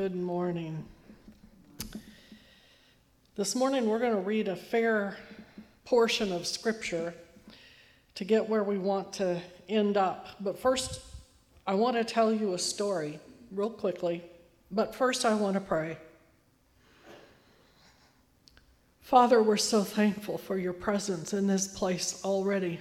Good morning. This morning we're going to read a fair portion of Scripture to get where we want to end up. But first, I want to tell you a story real quickly. But first, I want to pray. Father, we're so thankful for your presence in this place already.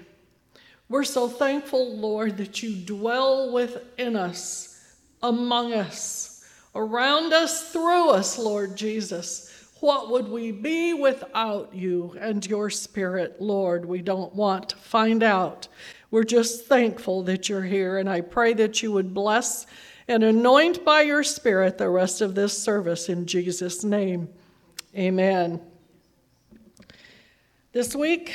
We're so thankful, Lord, that you dwell within us, among us, around us, through us, Lord Jesus. What would we be without you and your spirit, Lord? We don't want to find out. We're just thankful that you're here, and I pray that you would bless and anoint by your spirit the rest of this service in Jesus' name. Amen. This week,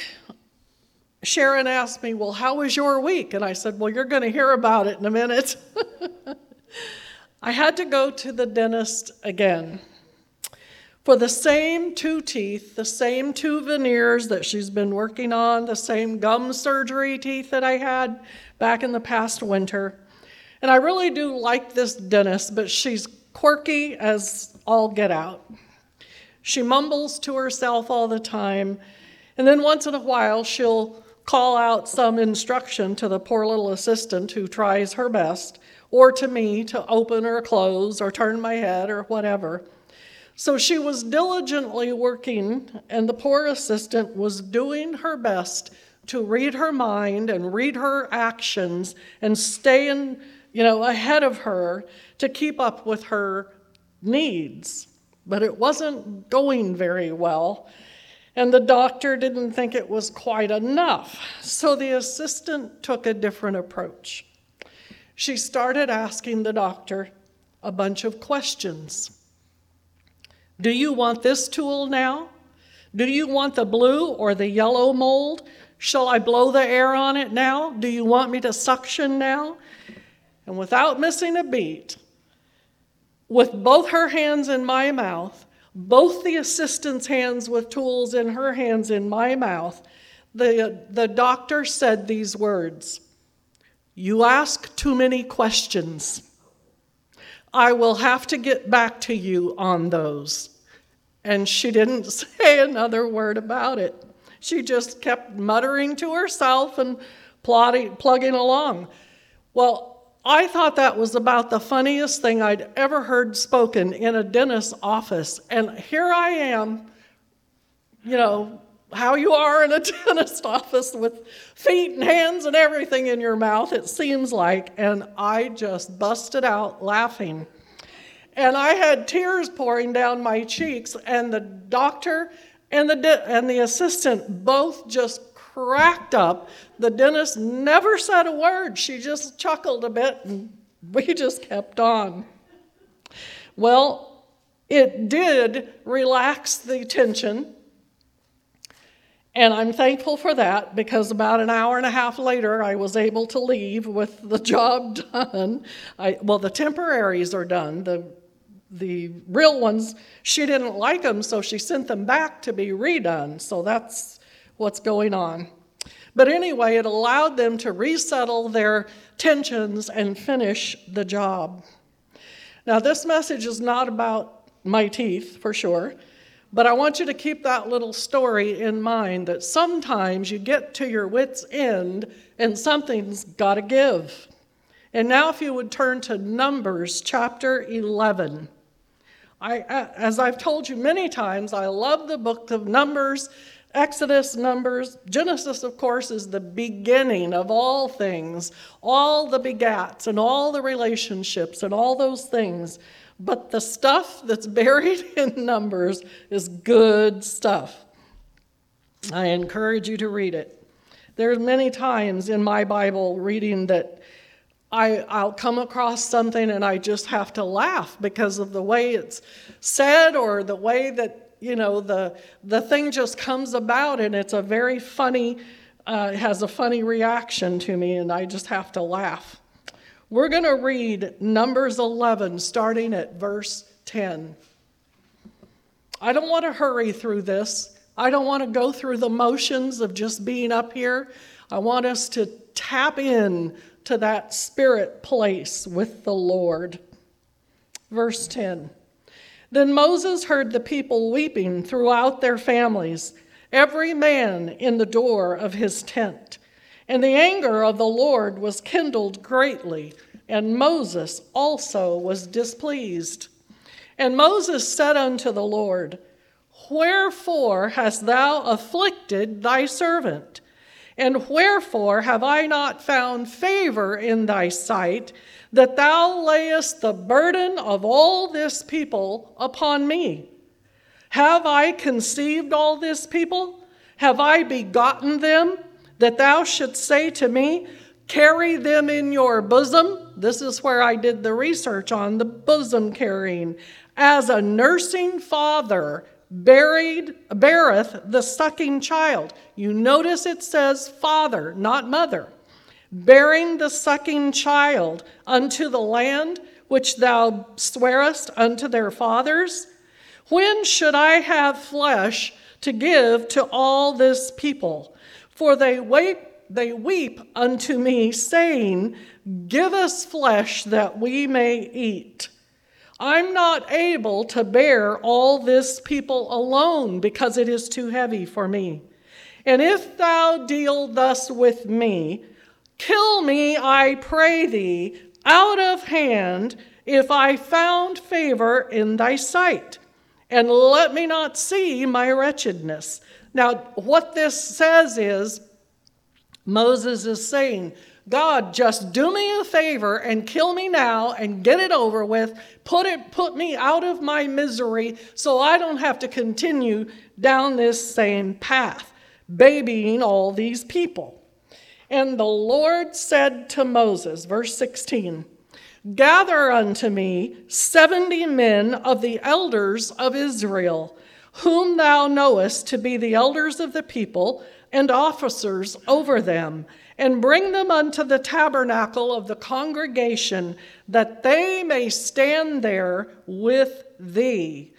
Sharon asked me, Well, how was your week? And I said, Well, you're going to hear about it in a minute. I had to go to the dentist again for the same two teeth, the same two veneers that she's been working on, the same gum surgery teeth that I had back in the past winter. And I really do like this dentist, but she's quirky as all get out. She mumbles to herself all the time, and then once in a while she'll call out some instruction to the poor little assistant who tries her best, or to me to open or close or turn my head or whatever. So she was diligently working, and the poor assistant was doing her best to read her mind and read her actions and stay in, you know, ahead of her to keep up with her needs. But it wasn't going very well, and the doctor didn't think it was quite enough. So the assistant took a different approach. She started asking the doctor a bunch of questions. Do you want this tool now? Do you want the blue or the yellow mold? Shall I blow the air on it now? Do you want me to suction now? And without missing a beat, with both her hands in my mouth, both the assistant's hands with tools in her hands in my mouth, the, the doctor said these words You ask too many questions. I will have to get back to you on those. And she didn't say another word about it. She just kept muttering to herself and plodding, plugging along. Well, I thought that was about the funniest thing I'd ever heard spoken in a dentist's office. And here I am, you know, how you are in a dentist office with feet and hands and everything in your mouth, it seems like. And I just busted out laughing. And I had tears pouring down my cheeks, and the doctor and the, and the assistant both just cracked up. The dentist never said a word. She just chuckled a bit, and we just kept on. Well, it did relax the tension. And I'm thankful for that because about an hour and a half later, I was able to leave with the job done. I, well, the temporaries are done. The the real ones, she didn't like them, so she sent them back to be redone. So that's what's going on. But anyway, it allowed them to resettle their tensions and finish the job. Now, this message is not about my teeth, for sure, but I want you to keep that little story in mind that sometimes you get to your wits' end and something's got to give. And now, if you would turn to Numbers chapter 11. I, as I've told you many times, I love the book of Numbers, Exodus, Numbers. Genesis, of course, is the beginning of all things, all the begats and all the relationships and all those things. But the stuff that's buried in Numbers is good stuff. I encourage you to read it. There's many times in my Bible reading that I, I'll come across something and I just have to laugh because of the way it's said or the way that, you know, the, the thing just comes about and it's a very funny, uh, has a funny reaction to me and I just have to laugh. We're going to read Numbers 11 starting at verse 10. I don't want to hurry through this. I don't want to go through the motions of just being up here. I want us to tap in to that spirit place with the Lord. Verse 10 Then Moses heard the people weeping throughout their families, every man in the door of his tent. And the anger of the Lord was kindled greatly, and Moses also was displeased. And Moses said unto the Lord, Wherefore hast thou afflicted thy servant? And wherefore have I not found favor in thy sight, that thou layest the burden of all this people upon me? Have I conceived all this people? Have I begotten them, that thou shouldst say to me, Carry them in your bosom? This is where I did the research on the bosom carrying. As a nursing father buried, beareth the sucking child. You notice it says father, not mother. Bearing the sucking child unto the land which thou swearest unto their fathers? When should I have flesh to give to all this people? For they wait, they weep unto me, saying, Give us flesh that we may eat. I'm not able to bear all this people alone because it is too heavy for me. And if thou deal thus with me, kill me, I pray thee, out of hand, if I found favor in thy sight, and let me not see my wretchedness. Now, what this says is Moses is saying, God, just do me a favor and kill me now and get it over with. Put it put me out of my misery so I don't have to continue down this same path, babying all these people. And the Lord said to Moses, verse 16, Gather unto me seventy men of the elders of Israel, whom thou knowest to be the elders of the people and officers over them and bring them unto the tabernacle of the congregation, that they may stand there with thee.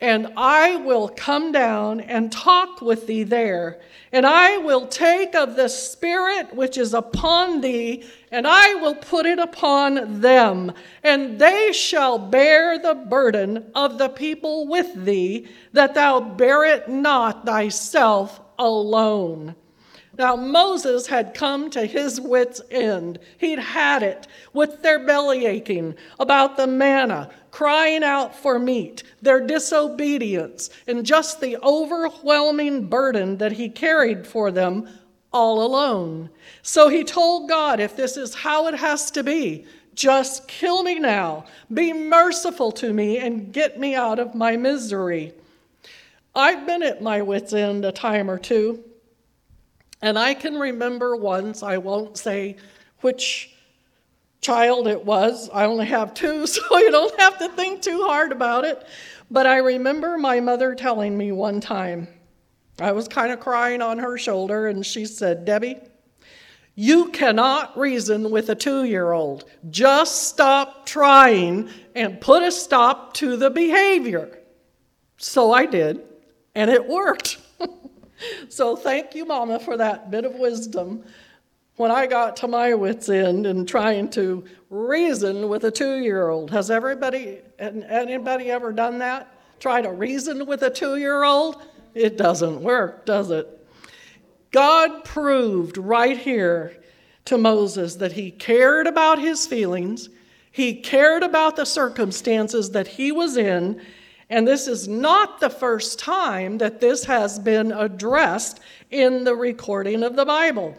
And I will come down and talk with thee there. And I will take of the Spirit which is upon thee, and I will put it upon them. And they shall bear the burden of the people with thee, that thou bear it not thyself alone. Now, Moses had come to his wits' end. He'd had it with their belly aching about the manna, crying out for meat, their disobedience, and just the overwhelming burden that he carried for them all alone. So he told God, if this is how it has to be, just kill me now. Be merciful to me and get me out of my misery. I've been at my wits' end a time or two. And I can remember once, I won't say which child it was. I only have two, so you don't have to think too hard about it. But I remember my mother telling me one time, I was kind of crying on her shoulder, and she said, Debbie, you cannot reason with a two year old. Just stop trying and put a stop to the behavior. So I did, and it worked. so thank you, Mama, for that bit of wisdom. When I got to my wits' end and trying to reason with a two year old, has everybody, anybody ever done that? Try to reason with a two year old? It doesn't work, does it? God proved right here to Moses that he cared about his feelings, he cared about the circumstances that he was in, and this is not the first time that this has been addressed in the recording of the Bible.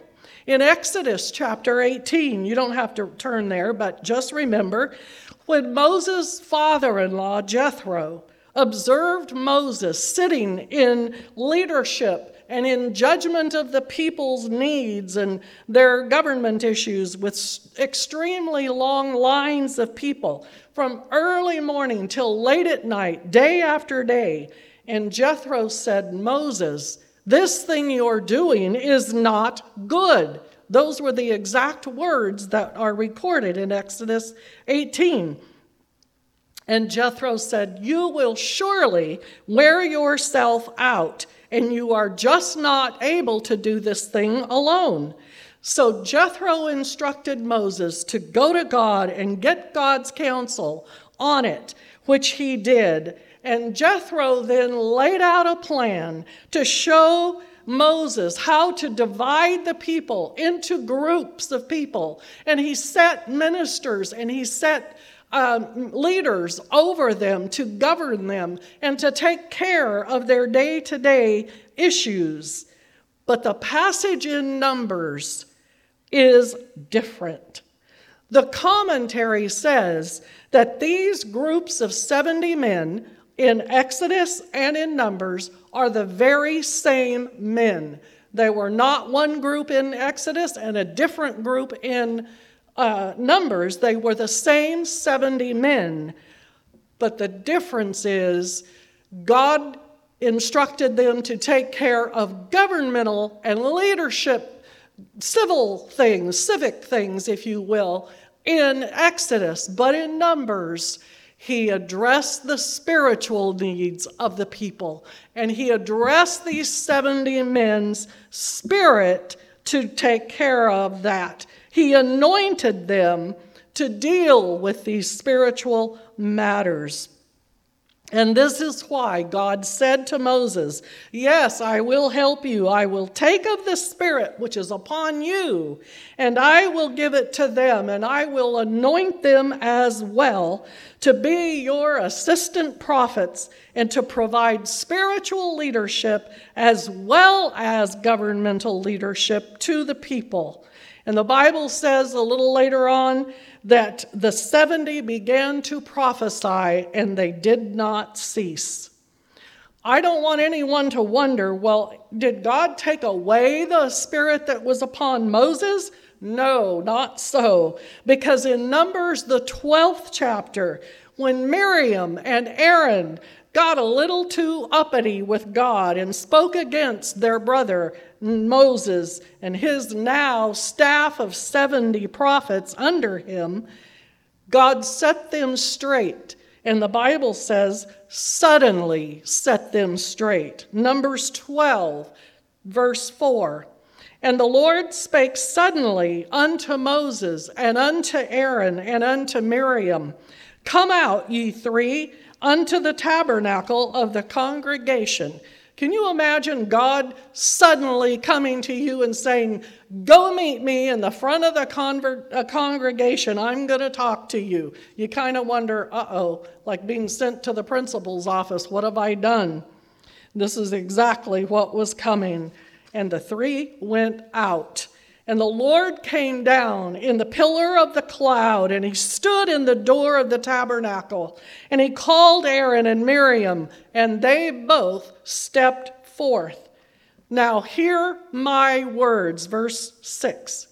In Exodus chapter 18, you don't have to turn there, but just remember when Moses' father in law, Jethro, observed Moses sitting in leadership and in judgment of the people's needs and their government issues with extremely long lines of people from early morning till late at night, day after day. And Jethro said, Moses, this thing you're doing is not good. Those were the exact words that are recorded in Exodus 18. And Jethro said, You will surely wear yourself out and you are just not able to do this thing alone. So Jethro instructed Moses to go to God and get God's counsel on it, which he did. And Jethro then laid out a plan to show Moses how to divide the people into groups of people. And he set ministers and he set um, leaders over them to govern them and to take care of their day to day issues. But the passage in Numbers is different. The commentary says that these groups of 70 men in Exodus and in Numbers are the very same men. They were not one group in Exodus and a different group in uh, Numbers. They were the same 70 men. But the difference is God instructed them to take care of governmental and leadership, civil things, civic things, if you will, in Exodus. But in Numbers, he addressed the spiritual needs of the people, and he addressed these 70 men's spirit to take care of that. He anointed them to deal with these spiritual matters. And this is why God said to Moses, Yes, I will help you. I will take of the Spirit which is upon you, and I will give it to them, and I will anoint them as well to be your assistant prophets and to provide spiritual leadership as well as governmental leadership to the people. And the Bible says a little later on that the 70 began to prophesy and they did not cease. I don't want anyone to wonder well, did God take away the spirit that was upon Moses? No, not so. Because in Numbers, the 12th chapter, when Miriam and Aaron got a little too uppity with God and spoke against their brother Moses and his now staff of 70 prophets under him, God set them straight. And the Bible says, suddenly set them straight. Numbers 12, verse 4. And the Lord spake suddenly unto Moses and unto Aaron and unto Miriam Come out, ye three, unto the tabernacle of the congregation. Can you imagine God suddenly coming to you and saying, Go meet me in the front of the conver- uh, congregation. I'm going to talk to you. You kind of wonder, uh oh, like being sent to the principal's office. What have I done? This is exactly what was coming. And the three went out. And the Lord came down in the pillar of the cloud, and he stood in the door of the tabernacle. And he called Aaron and Miriam, and they both stepped forth. Now, hear my words, verse 6.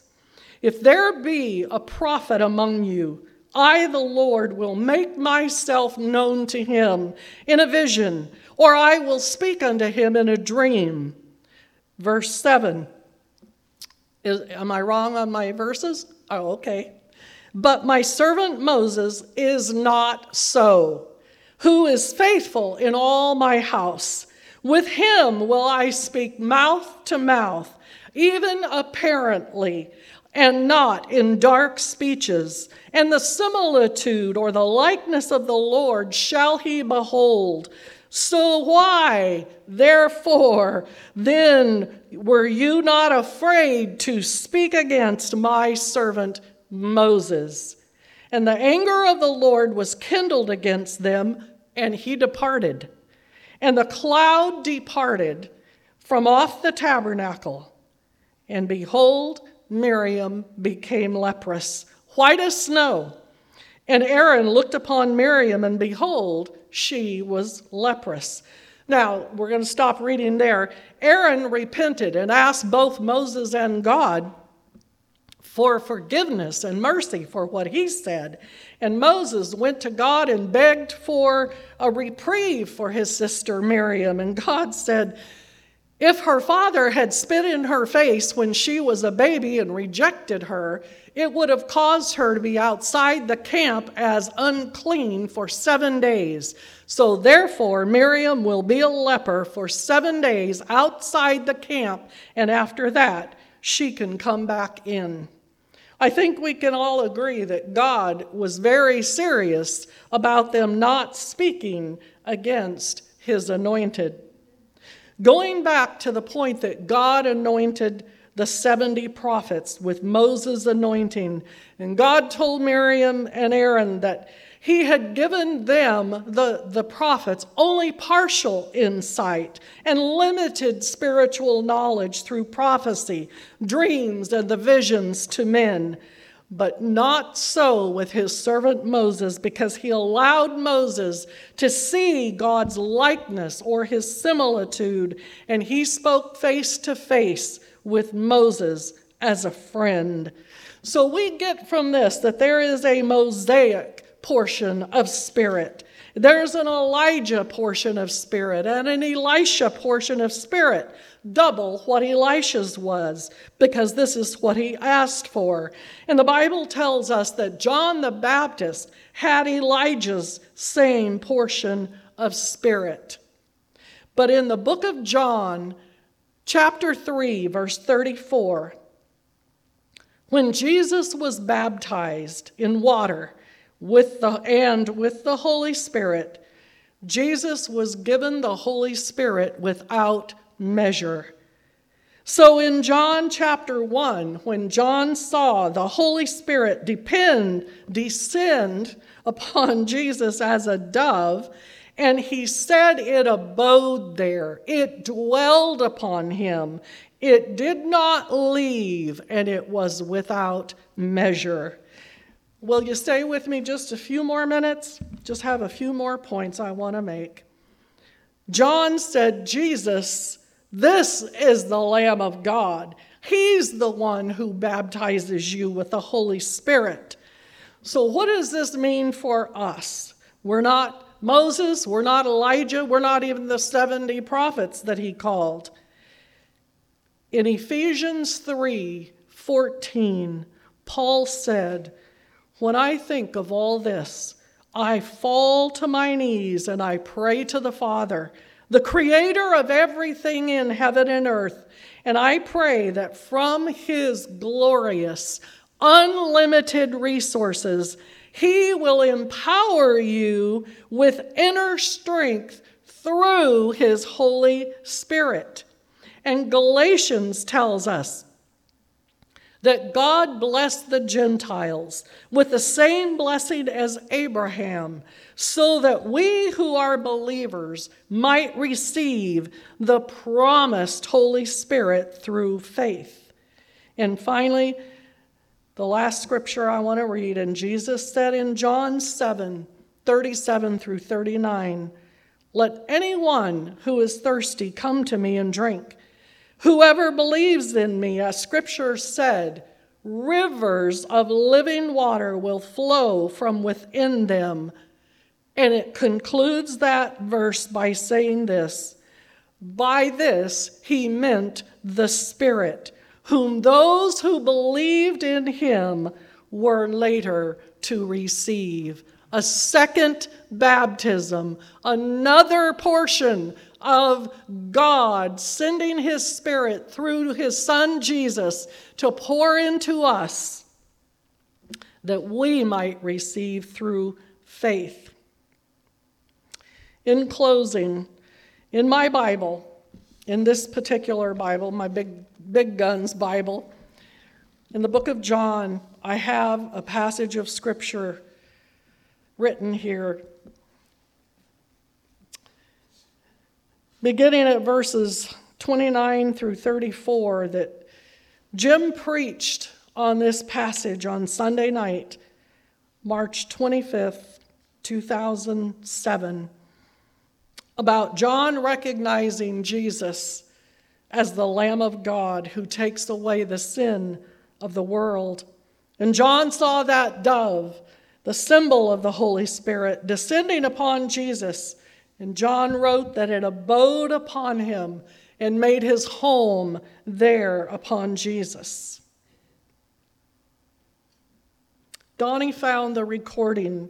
If there be a prophet among you, I, the Lord, will make myself known to him in a vision, or I will speak unto him in a dream. Verse 7 is, am I wrong on my verses? Oh, okay. But my servant Moses is not so, who is faithful in all my house. With him will I speak mouth to mouth, even apparently, and not in dark speeches. And the similitude or the likeness of the Lord shall he behold. So why, therefore, then were you not afraid to speak against my servant Moses? And the anger of the Lord was kindled against them, and he departed. And the cloud departed from off the tabernacle. And behold, Miriam became leprous, white as snow. And Aaron looked upon Miriam, and behold, she was leprous. Now, we're going to stop reading there. Aaron repented and asked both Moses and God for forgiveness and mercy for what he said. And Moses went to God and begged for a reprieve for his sister Miriam. And God said, if her father had spit in her face when she was a baby and rejected her, it would have caused her to be outside the camp as unclean for seven days. So therefore, Miriam will be a leper for seven days outside the camp, and after that, she can come back in. I think we can all agree that God was very serious about them not speaking against his anointed. Going back to the point that God anointed the 70 prophets with Moses' anointing, and God told Miriam and Aaron that he had given them, the, the prophets, only partial insight and limited spiritual knowledge through prophecy, dreams, and the visions to men. But not so with his servant Moses, because he allowed Moses to see God's likeness or his similitude, and he spoke face to face with Moses as a friend. So we get from this that there is a mosaic portion of spirit. There's an Elijah portion of spirit and an Elisha portion of spirit, double what Elisha's was, because this is what he asked for. And the Bible tells us that John the Baptist had Elijah's same portion of spirit. But in the book of John, chapter 3, verse 34, when Jesus was baptized in water, with the and with the Holy Spirit, Jesus was given the Holy Spirit without measure. So in John chapter 1, when John saw the Holy Spirit depend, descend upon Jesus as a dove, and he said it abode there, it dwelled upon him, it did not leave, and it was without measure. Will you stay with me just a few more minutes? Just have a few more points I want to make. John said, Jesus, this is the Lamb of God. He's the one who baptizes you with the Holy Spirit. So, what does this mean for us? We're not Moses, we're not Elijah, we're not even the 70 prophets that he called. In Ephesians 3 14, Paul said, when I think of all this, I fall to my knees and I pray to the Father, the creator of everything in heaven and earth, and I pray that from his glorious, unlimited resources, he will empower you with inner strength through his Holy Spirit. And Galatians tells us that God blessed the Gentiles with the same blessing as Abraham, so that we who are believers might receive the promised Holy Spirit through faith. And finally, the last scripture I want to read, and Jesus said in John 7 37 through 39, Let anyone who is thirsty come to me and drink. Whoever believes in me, as scripture said, rivers of living water will flow from within them. And it concludes that verse by saying this By this he meant the Spirit, whom those who believed in him were later to receive. A second baptism, another portion of God sending His Spirit through His Son Jesus to pour into us that we might receive through faith. In closing, in my Bible, in this particular Bible, my big, big guns Bible, in the book of John, I have a passage of scripture written here beginning at verses 29 through 34, that Jim preached on this passage on Sunday night, March 25th, 2007, about John recognizing Jesus as the Lamb of God who takes away the sin of the world. And John saw that dove, the symbol of the Holy Spirit, descending upon Jesus and John wrote that it abode upon him and made his home there upon Jesus. Donnie found the recording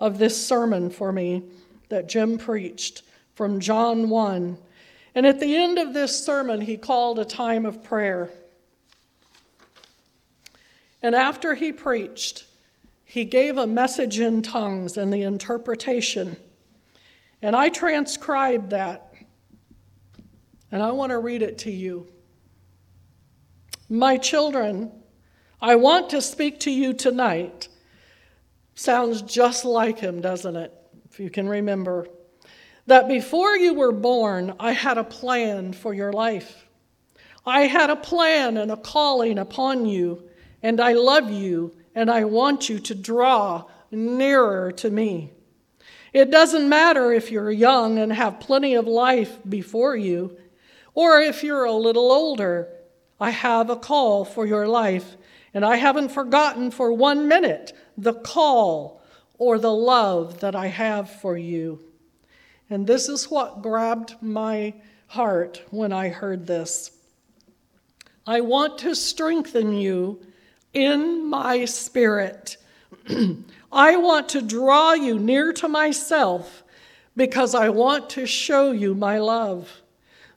of this sermon for me that Jim preached from John 1. And at the end of this sermon, he called a time of prayer. And after he preached, he gave a message in tongues and the interpretation. And I transcribed that. And I want to read it to you. My children, I want to speak to you tonight. Sounds just like him, doesn't it? If you can remember. That before you were born, I had a plan for your life. I had a plan and a calling upon you, and I love you, and I want you to draw nearer to me. It doesn't matter if you're young and have plenty of life before you, or if you're a little older. I have a call for your life, and I haven't forgotten for one minute the call or the love that I have for you. And this is what grabbed my heart when I heard this. I want to strengthen you in my spirit. I want to draw you near to myself because I want to show you my love.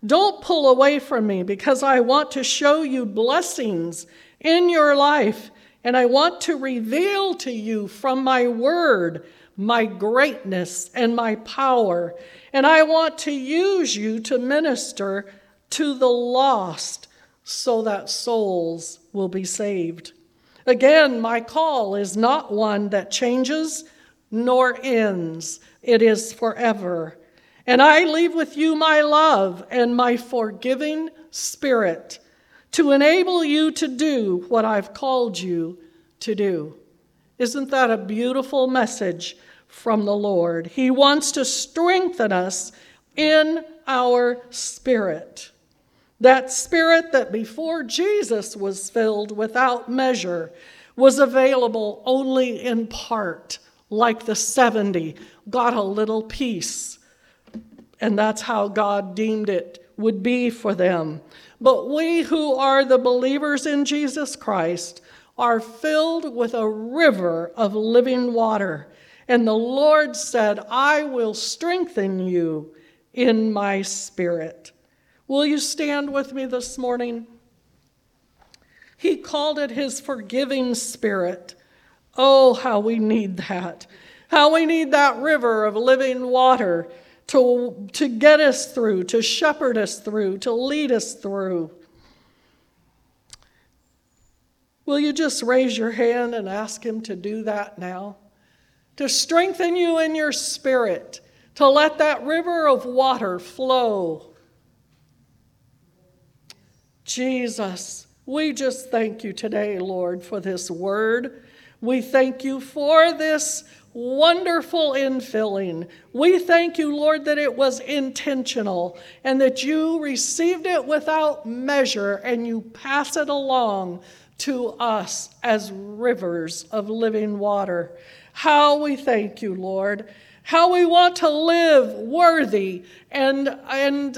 Don't pull away from me because I want to show you blessings in your life and I want to reveal to you from my word my greatness and my power. And I want to use you to minister to the lost so that souls will be saved. Again, my call is not one that changes nor ends, it is forever. And I leave with you my love and my forgiving spirit to enable you to do what I've called you to do. Isn't that a beautiful message from the Lord? He wants to strengthen us in our spirit. That spirit that before Jesus was filled without measure was available only in part, like the 70 got a little piece. And that's how God deemed it would be for them. But we who are the believers in Jesus Christ are filled with a river of living water. And the Lord said, I will strengthen you in my spirit. Will you stand with me this morning? He called it his forgiving spirit. Oh, how we need that. How we need that river of living water to, to get us through, to shepherd us through, to lead us through. Will you just raise your hand and ask Him to do that now? To strengthen you in your spirit, to let that river of water flow. Jesus, we just thank you today, Lord, for this word. We thank you for this wonderful infilling. We thank you, Lord, that it was intentional and that you received it without measure and you pass it along to us as rivers of living water. How we thank you, Lord. How we want to live worthy and, and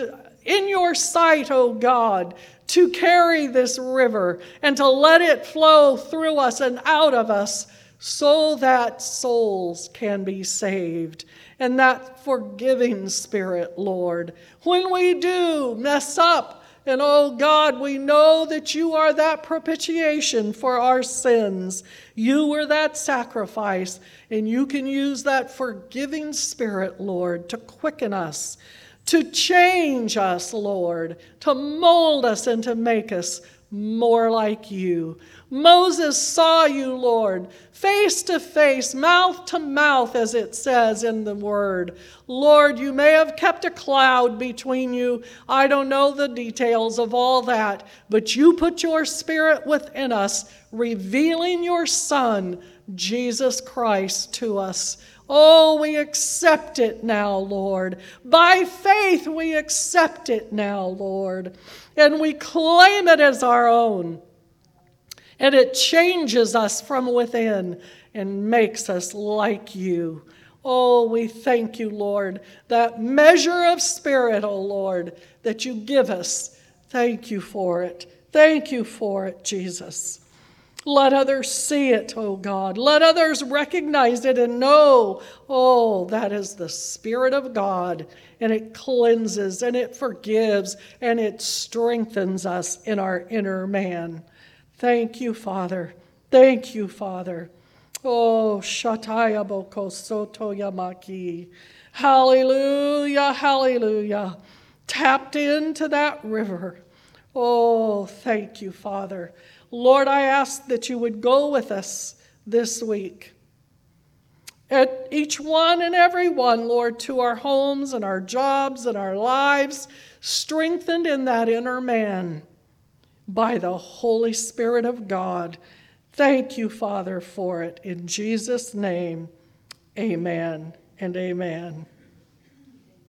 in your sight, O God, to carry this river and to let it flow through us and out of us so that souls can be saved. And that forgiving spirit, Lord. When we do mess up, and oh God, we know that you are that propitiation for our sins. You were that sacrifice, and you can use that forgiving spirit, Lord, to quicken us, to change us, Lord, to mold us and to make us more like you. Moses saw you, Lord, face to face, mouth to mouth, as it says in the word. Lord, you may have kept a cloud between you. I don't know the details of all that, but you put your spirit within us, revealing your Son, Jesus Christ, to us. Oh, we accept it now, Lord. By faith, we accept it now, Lord. And we claim it as our own and it changes us from within and makes us like you. Oh, we thank you, Lord, that measure of spirit, oh Lord, that you give us. Thank you for it. Thank you for it, Jesus. Let others see it, oh God. Let others recognize it and know, oh, that is the Spirit of God. And it cleanses and it forgives and it strengthens us in our inner man. Thank you, Father. Thank you, Father. Oh, Shataya Boko Soto Yamaki. Hallelujah, hallelujah. Tapped into that river. Oh, thank you, Father. Lord, I ask that you would go with us this week. At each one and every one, Lord, to our homes and our jobs and our lives, strengthened in that inner man by the Holy Spirit of God. Thank you, Father, for it. In Jesus' name, amen and amen.